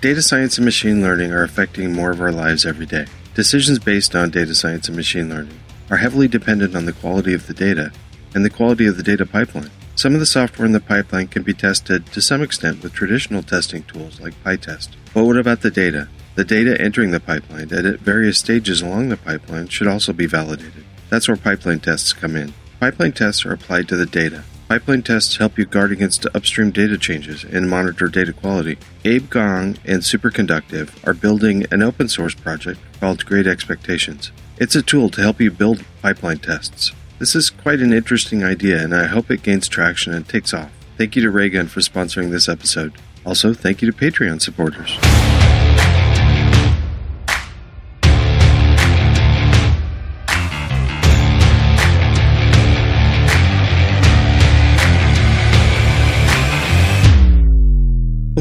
Data science and machine learning are affecting more of our lives every day. Decisions based on data science and machine learning are heavily dependent on the quality of the data and the quality of the data pipeline. Some of the software in the pipeline can be tested to some extent with traditional testing tools like PyTest. But what about the data? The data entering the pipeline and at various stages along the pipeline should also be validated. That's where pipeline tests come in. Pipeline tests are applied to the data. Pipeline tests help you guard against upstream data changes and monitor data quality. Abe Gong and Superconductive are building an open source project called Great Expectations. It's a tool to help you build pipeline tests. This is quite an interesting idea, and I hope it gains traction and takes off. Thank you to Raygun for sponsoring this episode. Also, thank you to Patreon supporters.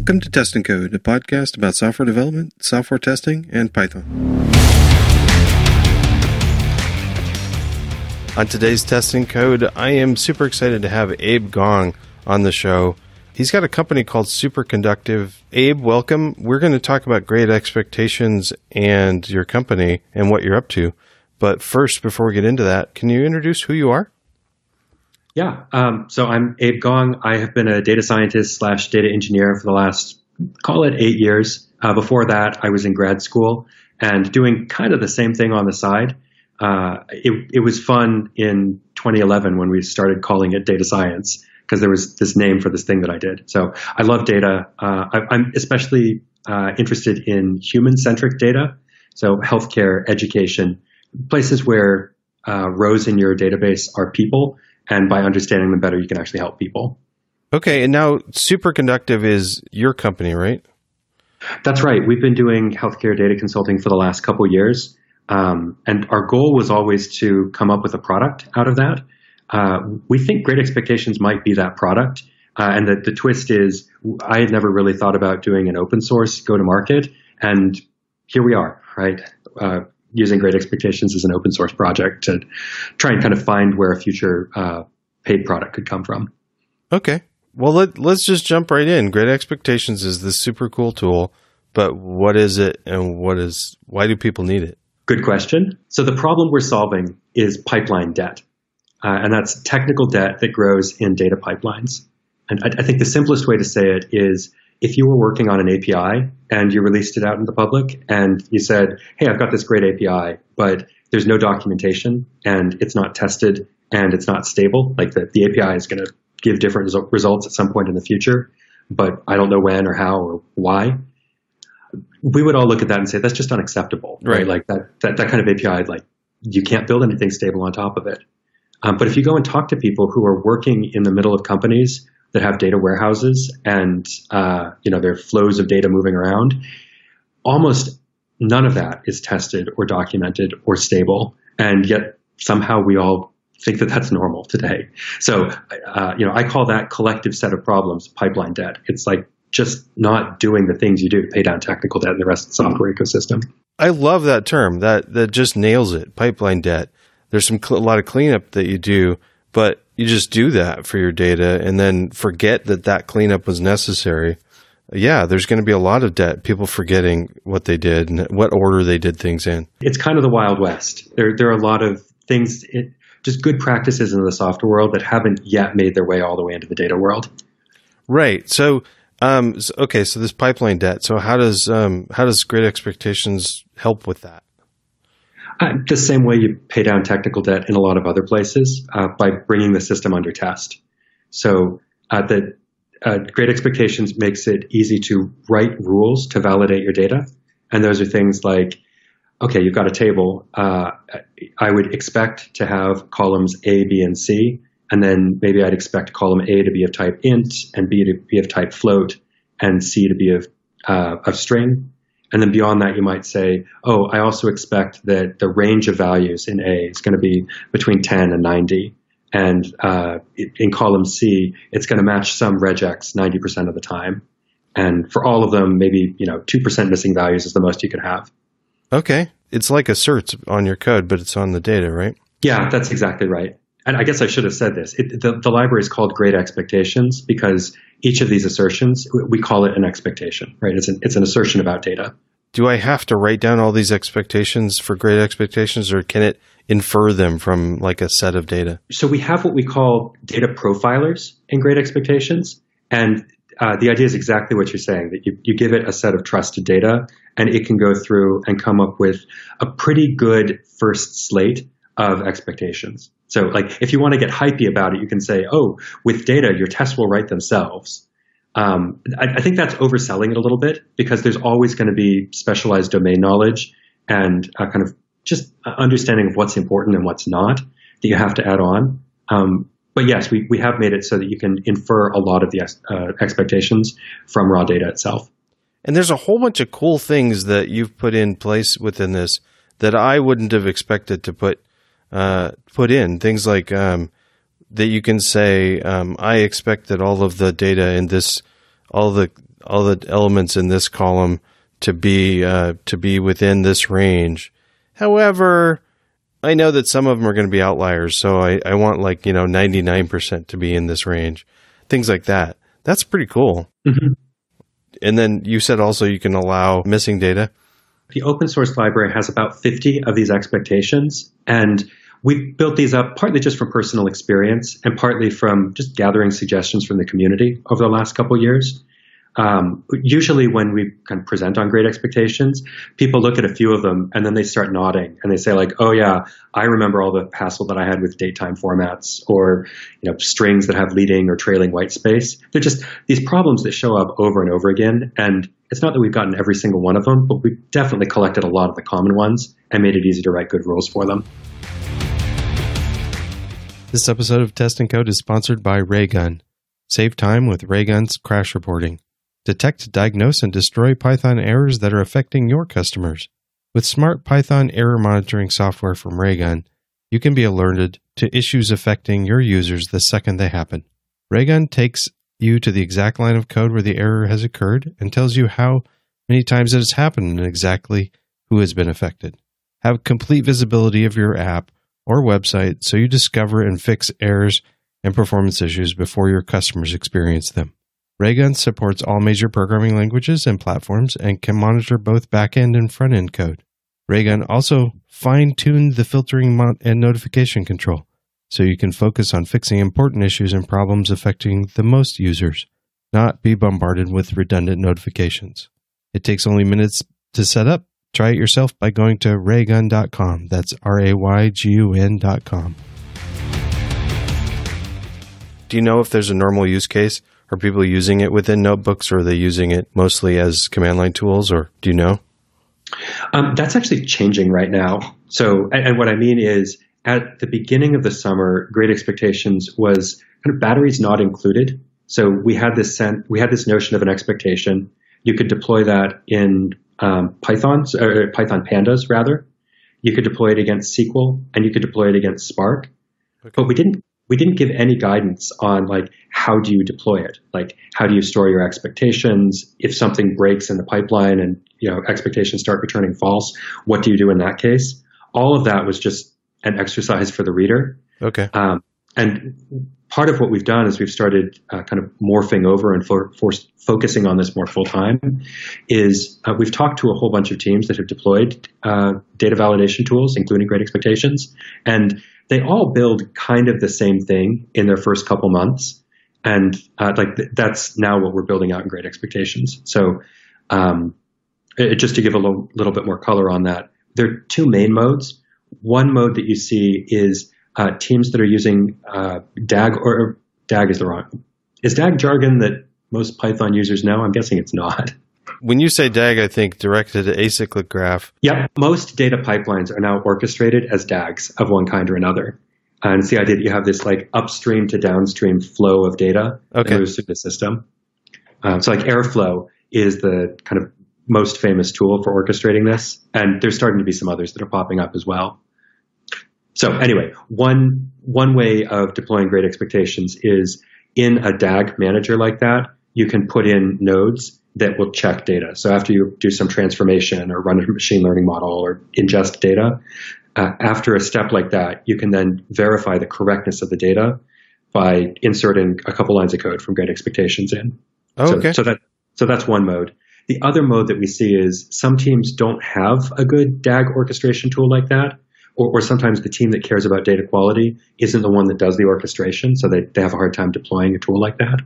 Welcome to Test and Code, a podcast about software development, software testing, and Python. On today's Test and Code, I am super excited to have Abe Gong on the show. He's got a company called Superconductive. Abe, welcome. We're going to talk about great expectations and your company and what you're up to. But first, before we get into that, can you introduce who you are? Yeah. Um, so I'm Abe Gong. I have been a data scientist slash data engineer for the last, call it eight years. Uh, before that, I was in grad school and doing kind of the same thing on the side. Uh, it, it was fun in 2011 when we started calling it data science because there was this name for this thing that I did. So I love data. Uh, I, am especially uh, interested in human centric data. So healthcare, education, places where uh, rows in your database are people and by understanding them better, you can actually help people. Okay, and now Superconductive is your company, right? That's right. We've been doing healthcare data consulting for the last couple years, um, and our goal was always to come up with a product out of that. Uh, we think Great Expectations might be that product, uh, and that the twist is I had never really thought about doing an open source go to market, and here we are, right? Uh, using Great Expectations as an open source project to try and kind of find where a future uh, paid product could come from. Okay. Well, let, let's just jump right in. Great Expectations is this super cool tool, but what is it and what is why do people need it? Good question. So the problem we're solving is pipeline debt. Uh, and that's technical debt that grows in data pipelines. And I, I think the simplest way to say it is if you were working on an API and you released it out in the public and you said, Hey, I've got this great API, but there's no documentation and it's not tested and it's not stable, like the, the API is going to give different results at some point in the future, but I don't know when or how or why. We would all look at that and say that's just unacceptable, right? right? Like that, that, that kind of API, like you can't build anything stable on top of it. Um, but if you go and talk to people who are working in the middle of companies that have data warehouses and uh, you know there are flows of data moving around. Almost none of that is tested or documented or stable, and yet somehow we all think that that's normal today. So uh, you know I call that collective set of problems pipeline debt. It's like just not doing the things you do to pay down technical debt in the rest of the software ecosystem. I love that term. That that just nails it. Pipeline debt. There's some a lot of cleanup that you do, but you just do that for your data and then forget that that cleanup was necessary. Yeah, there's going to be a lot of debt. People forgetting what they did and what order they did things in. It's kind of the Wild West. There, there are a lot of things, it, just good practices in the software world that haven't yet made their way all the way into the data world. Right. So, um, okay. So this pipeline debt. So how does um, how does Great Expectations help with that? The same way you pay down technical debt in a lot of other places uh, by bringing the system under test. So uh, the uh, Great Expectations makes it easy to write rules to validate your data, and those are things like, okay, you've got a table. Uh, I would expect to have columns A, B, and C, and then maybe I'd expect column A to be of type int, and B to be of type float, and C to be of uh, of string. And then beyond that, you might say, oh, I also expect that the range of values in A is going to be between 10 and 90. And uh, in column C, it's going to match some regex 90% of the time. And for all of them, maybe, you know, 2% missing values is the most you could have. Okay. It's like a search on your code, but it's on the data, right? Yeah, that's exactly right. And I guess I should have said this. It, the, the library is called Great Expectations because each of these assertions, we call it an expectation, right? It's an, it's an assertion about data. Do I have to write down all these expectations for great expectations, or can it infer them from like a set of data? So we have what we call data profilers in great expectations. And uh, the idea is exactly what you're saying that you, you give it a set of trusted data and it can go through and come up with a pretty good first slate of expectations. So, like, if you want to get hypey about it, you can say, oh, with data, your tests will write themselves. Um, I, I, think that's overselling it a little bit because there's always going to be specialized domain knowledge and uh, kind of just understanding of what's important and what's not that you have to add on. Um, but yes, we, we have made it so that you can infer a lot of the uh, expectations from raw data itself. And there's a whole bunch of cool things that you've put in place within this that I wouldn't have expected to put uh, put in. Things like um, that you can say, um, I expect that all of the data in this, all the all the elements in this column to be uh, to be within this range. However, I know that some of them are going to be outliers, so I, I want like you know ninety nine percent to be in this range, things like that. That's pretty cool. Mm-hmm. And then you said also you can allow missing data. The open source library has about 50 of these expectations. And we built these up partly just from personal experience and partly from just gathering suggestions from the community over the last couple years. Um, usually, when we kind of present on great expectations, people look at a few of them and then they start nodding and they say, like, "Oh yeah, I remember all the hassle that I had with datetime formats or you know strings that have leading or trailing white space." They're just these problems that show up over and over again. And it's not that we've gotten every single one of them, but we've definitely collected a lot of the common ones and made it easy to write good rules for them. This episode of Test and Code is sponsored by Raygun. Save time with Raygun's crash reporting. Detect, diagnose, and destroy Python errors that are affecting your customers. With smart Python error monitoring software from Raygun, you can be alerted to issues affecting your users the second they happen. Raygun takes you to the exact line of code where the error has occurred and tells you how many times it has happened and exactly who has been affected. Have complete visibility of your app or website so you discover and fix errors and performance issues before your customers experience them. Raygun supports all major programming languages and platforms and can monitor both backend and front end code. Raygun also fine tuned the filtering and notification control so you can focus on fixing important issues and problems affecting the most users, not be bombarded with redundant notifications. It takes only minutes to set up. Try it yourself by going to raygun.com. That's R A Y G U N.com. Do you know if there's a normal use case are people using it within notebooks or are they using it mostly as command line tools or do you know? Um, that's actually changing right now. So, and, and, what I mean is at the beginning of the summer, Great Expectations was kind of batteries not included. So we had this sen- we had this notion of an expectation. You could deploy that in um, Python or Python pandas rather. You could deploy it against SQL and you could deploy it against Spark. Okay. But we didn't we didn't give any guidance on like how do you deploy it like how do you store your expectations if something breaks in the pipeline and you know expectations start returning false what do you do in that case all of that was just an exercise for the reader okay um, and part of what we've done is we've started uh, kind of morphing over and for, for focusing on this more full time is uh, we've talked to a whole bunch of teams that have deployed uh, data validation tools including great expectations and they all build kind of the same thing in their first couple months. And uh, like th- that's now what we're building out in Great Expectations. So um, it, just to give a little, little, bit more color on that, there are two main modes. One mode that you see is uh, teams that are using uh, DAG or, or DAG is the wrong. Is DAG jargon that most Python users know? I'm guessing it's not. When you say DAG, I think directed acyclic graph. Yep. Most data pipelines are now orchestrated as DAGs of one kind or another. And it's the idea that you have this like upstream to downstream flow of data okay. that moves through the system. Um, so like Airflow is the kind of most famous tool for orchestrating this. And there's starting to be some others that are popping up as well. So anyway, one, one way of deploying great expectations is in a DAG manager like that, you can put in nodes that will check data. So after you do some transformation or run a machine learning model or ingest data, uh, after a step like that, you can then verify the correctness of the data by inserting a couple lines of code from Great Expectations in. Oh, okay. So, so that so that's one mode. The other mode that we see is some teams don't have a good DAG orchestration tool like that, or, or, sometimes the team that cares about data quality isn't the one that does the orchestration, so they, they have a hard time deploying a tool like that.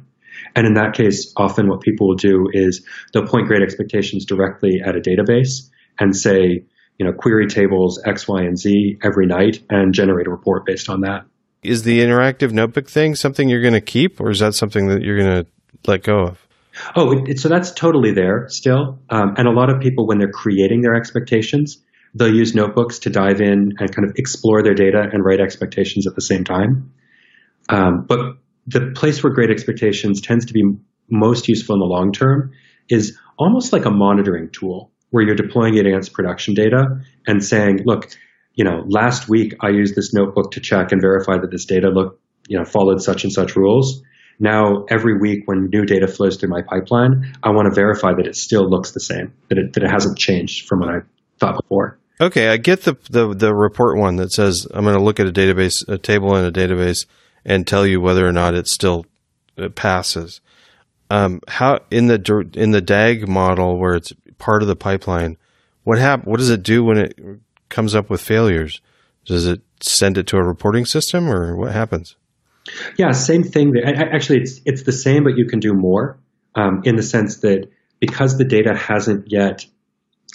And in that case, often what people will do is they'll point great expectations directly at a database and say, you know, query tables X, Y, and Z every night and generate a report based on that. Is the interactive notebook thing something you're going to keep, or is that something that you're going to let go of? Oh, it, it, so that's totally there still. Um, and a lot of people, when they're creating their expectations, they'll use notebooks to dive in and kind of explore their data and write expectations at the same time. Um, but the place where great expectations tends to be most useful in the long term is almost like a monitoring tool where you're deploying it against production data and saying, look, you know, last week I used this notebook to check and verify that this data looked, you know, followed such and such rules. Now, every week when new data flows through my pipeline, I want to verify that it still looks the same, that it, that it hasn't changed from what I thought before. Okay, I get the, the, the report one that says I'm going to look at a database, a table in a database, and tell you whether or not it still it passes. Um, how in the in the DAG model where it's part of the pipeline, what hap- What does it do when it comes up with failures? Does it send it to a reporting system, or what happens? Yeah, same thing. Actually, it's it's the same, but you can do more um, in the sense that because the data hasn't yet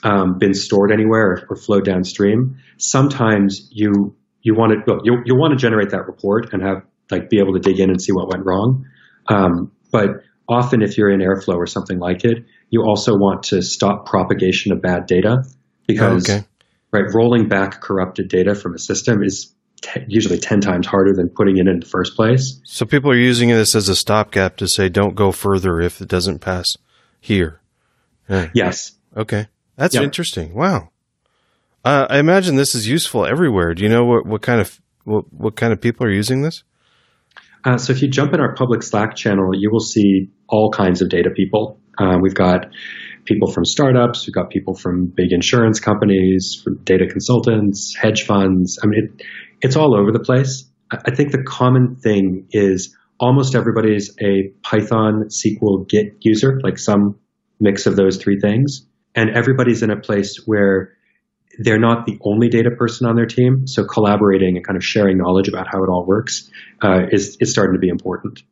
um, been stored anywhere or, or, flowed downstream, sometimes you you want to you you want to generate that report and have like be able to dig in and see what went wrong. Um, but often, if you're in Airflow or something like it, you also want to stop propagation of bad data because oh, okay. right rolling back corrupted data from a system is t- usually 10 times harder than putting it in the first place. So people are using this as a stopgap to say don't go further if it doesn't pass here. Yeah. Yes. Okay. That's interesting. Wow. Uh, I imagine this is useful everywhere. Do you know what, what kind of what, what kind of people are using this? Uh, so if you jump in our public Slack channel, you will see all kinds of data people. Uh, we've got people from startups, we've got people from big insurance companies, from data consultants, hedge funds. I mean, it, it's all over the place. I think the common thing is almost everybody's a Python, SQL, Git user, like some mix of those three things. And everybody's in a place where they're not the only data person on their team. So collaborating and kind of sharing knowledge about how it all works uh, is, is starting to be important.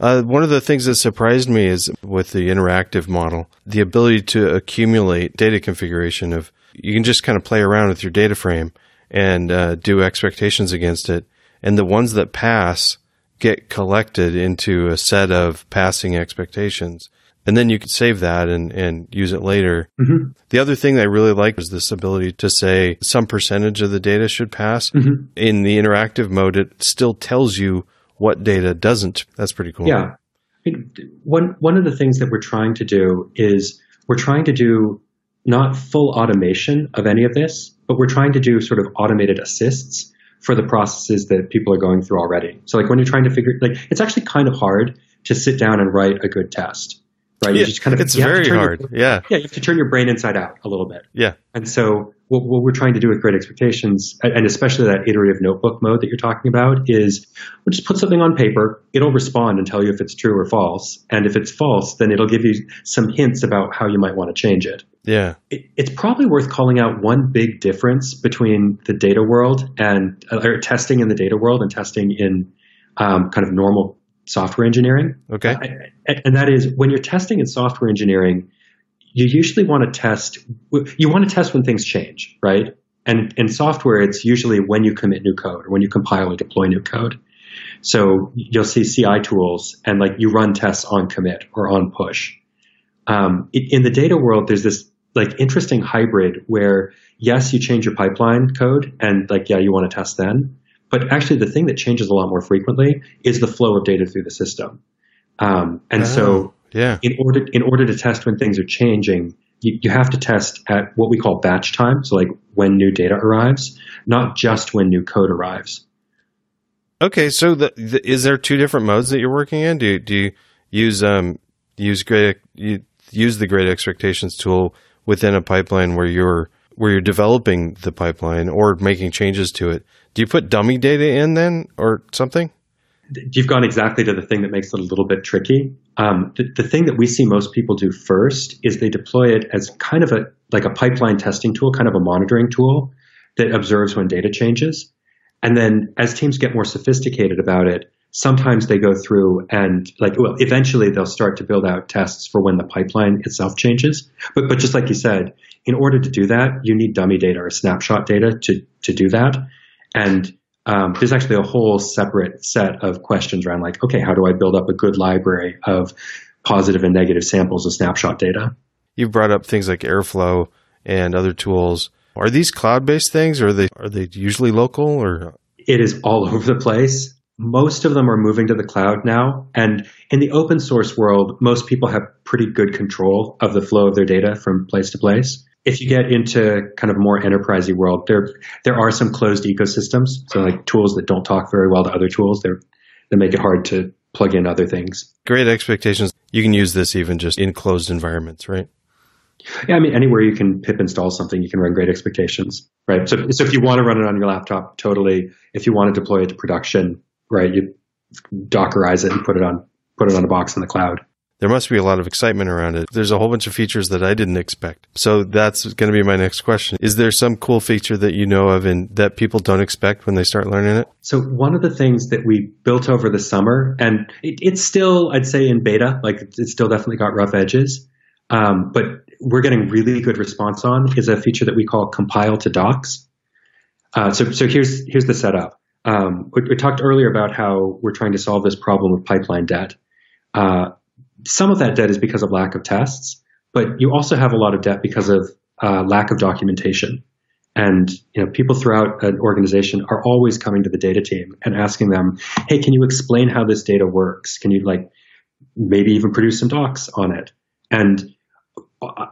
Uh, one of the things that surprised me is with the interactive model, the ability to accumulate data configuration of you can just kind of play around with your data frame and uh, do expectations against it. And the ones that pass get collected into a set of passing expectations. And then you can save that and, and use it later. Mm-hmm. The other thing I really like is this ability to say some percentage of the data should pass. Mm-hmm. In the interactive mode, it still tells you what data doesn't. That's pretty cool. Yeah. One, one of the things that we're trying to do is we're trying to do not full automation of any of this, but we're trying to do sort of automated assists for the processes that people are going through already. So like when you're trying to figure, like it's actually kind of hard to sit down and write a good test, right? Yeah, you just kind of, it's very hard. Your, yeah. Yeah. You have to turn your brain inside out a little bit. Yeah. And so what, what we're trying to do with great expectations and especially that iterative notebook mode that you're talking about is we'll just put something on paper. It'll respond and tell you if it's true or false. And if it's false, then it'll give you some hints about how you might want to change it. Yeah. It, it's probably worth calling out one big difference between the data world and or testing in the data world and testing in um, kind of normal software engineering. Okay. Uh, and that is when you're testing in software engineering, you usually want to test, you want to test when things change, right? And in software, it's usually when you commit new code or when you compile or deploy new code. So you'll see CI tools and like you run tests on commit or on push. Um, in the data world, there's this like interesting hybrid where yes, you change your pipeline code and like, yeah, you want to test then. But actually the thing that changes a lot more frequently is the flow of data through the system. Um, and oh, so yeah. in order, in order to test when things are changing, you, you have to test at what we call batch time. So like when new data arrives, not just when new code arrives. Okay. So the, the, is there two different modes that you're working in? Do you, do you use, um, use great, you use the great expectations tool within a pipeline where you're where you're developing the pipeline or making changes to it, do you put dummy data in then or something? you've gone exactly to the thing that makes it a little bit tricky. Um, the, the thing that we see most people do first is they deploy it as kind of a like a pipeline testing tool, kind of a monitoring tool that observes when data changes. And then as teams get more sophisticated about it, sometimes they go through and like well eventually they'll start to build out tests for when the pipeline itself changes. But but just like you said in order to do that you need dummy data or snapshot data to to do that. And um, there's actually a whole separate set of questions around like okay how do i build up a good library of positive and negative samples of snapshot data? You've brought up things like airflow and other tools. Are these cloud-based things or are they are they usually local or? It is all over the place most of them are moving to the cloud now. And in the open source world, most people have pretty good control of the flow of their data from place to place. If you get into kind of more enterprisey world, there there are some closed ecosystems. So like tools that don't talk very well to other tools, they they make it hard to plug in other things. Great expectations. You can use this even just in closed environments, right? Yeah, I mean, anywhere you can pip install something, you can run great expectations, right? So, so if you want to run it on your laptop, totally. If you want to deploy it to production, right? You Dockerize it and put it on put it on a box in the cloud. There must be a lot of excitement around it. There's a whole bunch of features that I didn't expect. So that's going to be my next question. Is there some cool feature that you know of and that people don't expect when they start learning it? So one of the things that we built over the summer, and it, it's still, I'd say, in beta, like it's still definitely got rough edges, um, but we're getting really good response on, is a feature that we call compile to docs. Uh, so, so here's here's the setup. Um, we, we, talked earlier about how we're trying to solve this problem of pipeline debt. Uh, some of that debt is because of lack of tests, but you also have a lot of debt because of uh, lack of documentation. And you know, people throughout an organization are always coming to the data team and asking them, "Hey, can you explain how this data works? Can you like maybe even produce some docs on it?" And uh,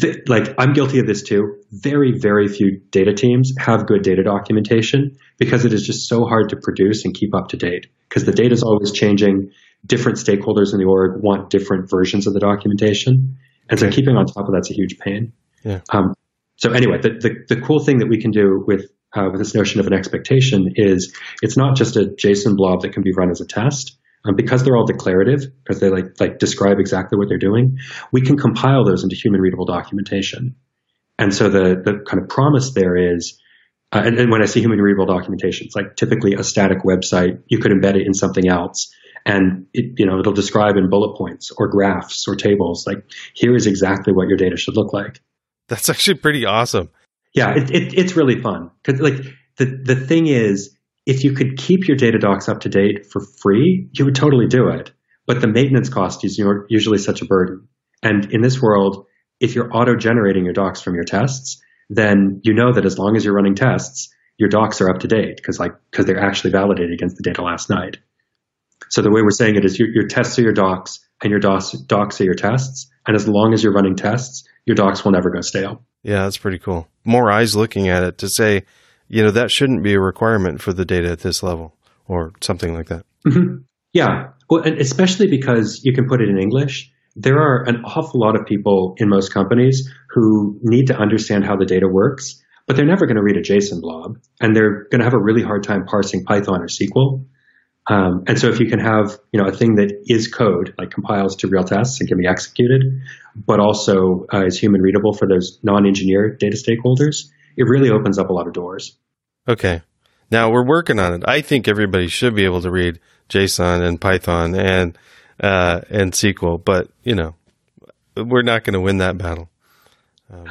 th- like I'm guilty of this too. Very, very few data teams have good data documentation because it is just so hard to produce and keep up to date because the data is always changing. Different stakeholders in the org want different versions of the documentation. And so keeping on top of that's a huge pain. Yeah. Um, so anyway, the, the, the, cool thing that we can do with, uh, with this notion of an expectation is it's not just a JSON blob that can be run as a test um, because they're all declarative, because they like like describe exactly what they're doing, we can compile those into human readable documentation. And so the the kind of promise there is, uh, and, and when I say human readable documentation, it's like typically a static website. You could embed it in something else, and it you know it'll describe in bullet points or graphs or tables like here is exactly what your data should look like. That's actually pretty awesome. Yeah, it, it, it's really fun because like the the thing is if you could keep your data docs up to date for free, you would totally do it. But the maintenance cost is usually such a burden. And in this world, if you're auto generating your docs from your tests, then you know that as long as you're running tests, your docs are up to date because like because they're actually validated against the data last night. So the way we're saying it is your, your tests are your docs and your docs, docs are your tests. And as long as you're running tests, your docs will never go stale. Yeah, that's pretty cool. More eyes looking at it to say, you know, that shouldn't be a requirement for the data at this level or something like that. Mm-hmm. Yeah. Well, and especially because you can put it in English. There are an awful lot of people in most companies who need to understand how the data works, but they're never going to read a JSON blob and they're going to have a really hard time parsing Python or SQL. Um, and so if you can have, you know, a thing that is code, like compiles to real tests and can be executed, but also uh, is human readable for those non-engineer data stakeholders, it really opens up a lot of doors. Okay. Now we're working on it. I think everybody should be able to read JSON and Python and uh, and SQL, but you know, we're not going to win that battle. Um,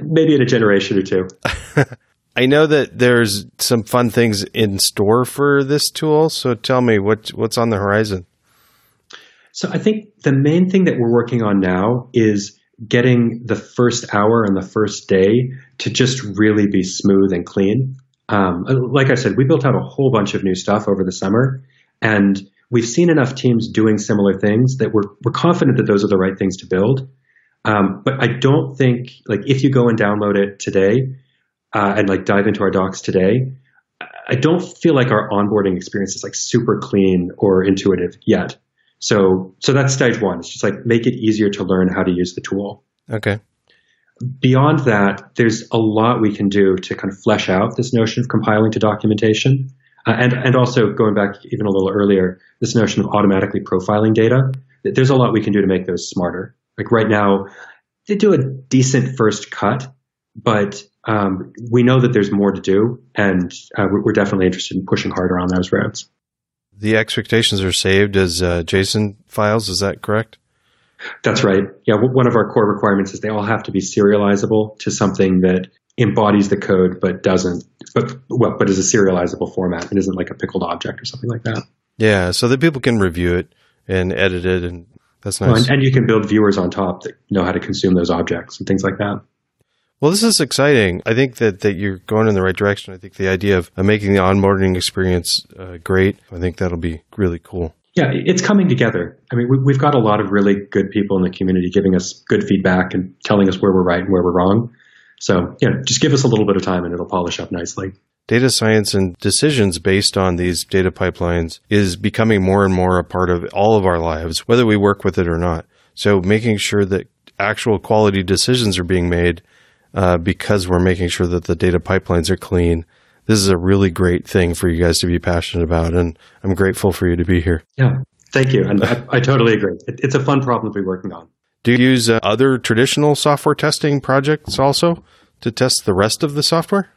Maybe in a generation or two. I know that there's some fun things in store for this tool. So tell me what what's on the horizon. So I think the main thing that we're working on now is getting the first hour and the first day to just really be smooth and clean. Um, like I said, we built out a whole bunch of new stuff over the summer, and we've seen enough teams doing similar things that we're we're confident that those are the right things to build. Um, but I don't think like if you go and download it today uh, and like dive into our docs today, I don't feel like our onboarding experience is like super clean or intuitive yet. So, so that's stage one. It's just like make it easier to learn how to use the tool. Okay. Beyond that, there's a lot we can do to kind of flesh out this notion of compiling to documentation. Uh, and, and also going back even a little earlier, this notion of automatically profiling data, there's a lot we can do to make those smarter. Like right now, they do a decent first cut, but um, we know that there's more to do, and uh, we're definitely interested in pushing harder on those roads. The expectations are saved as uh, JSON files. Is that correct? That's right. Yeah, one of our core requirements is they all have to be serializable to something that embodies the code but doesn't, but well, but is a serializable format and isn't like a pickled object or something like that. Yeah, so that people can review it and edit it, and that's nice. Well, and, and you can build viewers on top that know how to consume those objects and things like that. Well, this is exciting. I think that, that you're going in the right direction. I think the idea of, making the onboarding experience uh, great, I think that'll be really cool. Yeah, it's coming together. I mean, we, have got a lot of really good people in the community giving us good feedback and telling us where we're right and where we're wrong. So, yeah, just give us a little bit of time and it'll polish up nicely. Data science and decisions based on these data pipelines is becoming more and more a part of all of our lives, whether we work with it or not. So, making sure that actual quality decisions are being made uh, because we're making sure that the data pipelines are clean. This is a really great thing for you guys to be passionate about, and I'm grateful for you to be here. Yeah, thank you. And I, I totally agree. It, it's a fun problem to be working on. Do you use uh, other traditional software testing projects also to test the rest of the software?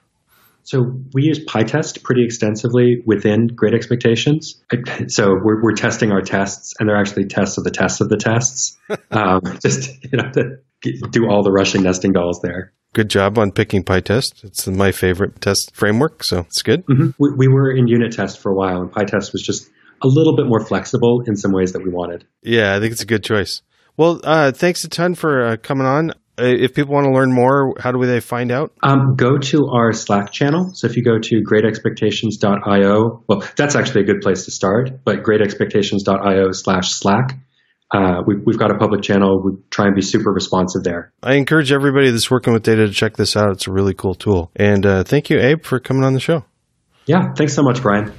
So we use PyTest pretty extensively within Great Expectations. So we're, we're testing our tests, and they're actually tests of the tests of the tests. um, just you know, to do all the Russian nesting dolls there. Good job on picking PyTest. It's my favorite test framework, so it's good. Mm-hmm. We, we, were in unit test for a while, and PyTest was just a little bit more flexible in some ways that we wanted. Yeah, I think it's a good choice. Well, uh, thanks a ton for uh, coming on. Uh, if people want to learn more, how do they find out? Um, go to our Slack channel. So if you go to greatexpectations.io, well, that's actually a good place to start, but greatexpectations.io slash Slack uh, we, have got a public channel. We try and be super responsive there. I encourage everybody that's working with data to check this out. It's a really cool tool. And uh, thank you, Abe, for coming on the show. Yeah, thanks so much, Brian.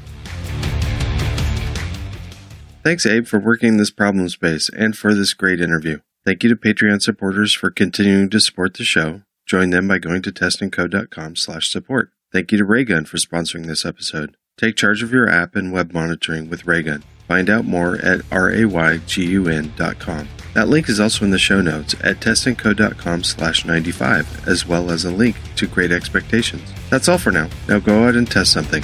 Thanks, Abe, for working this problem space and for this great interview. Thank you to Patreon supporters for continuing to support the show. Join them by going to testandcode.com slash support. Thank you to Raygun for sponsoring this episode. Take charge of your app and web monitoring with Raygun. Find out more at raygun.com. That link is also in the show notes at testandcode.com slash 95, as well as a link to Great Expectations. That's all for now. Now go out and test something.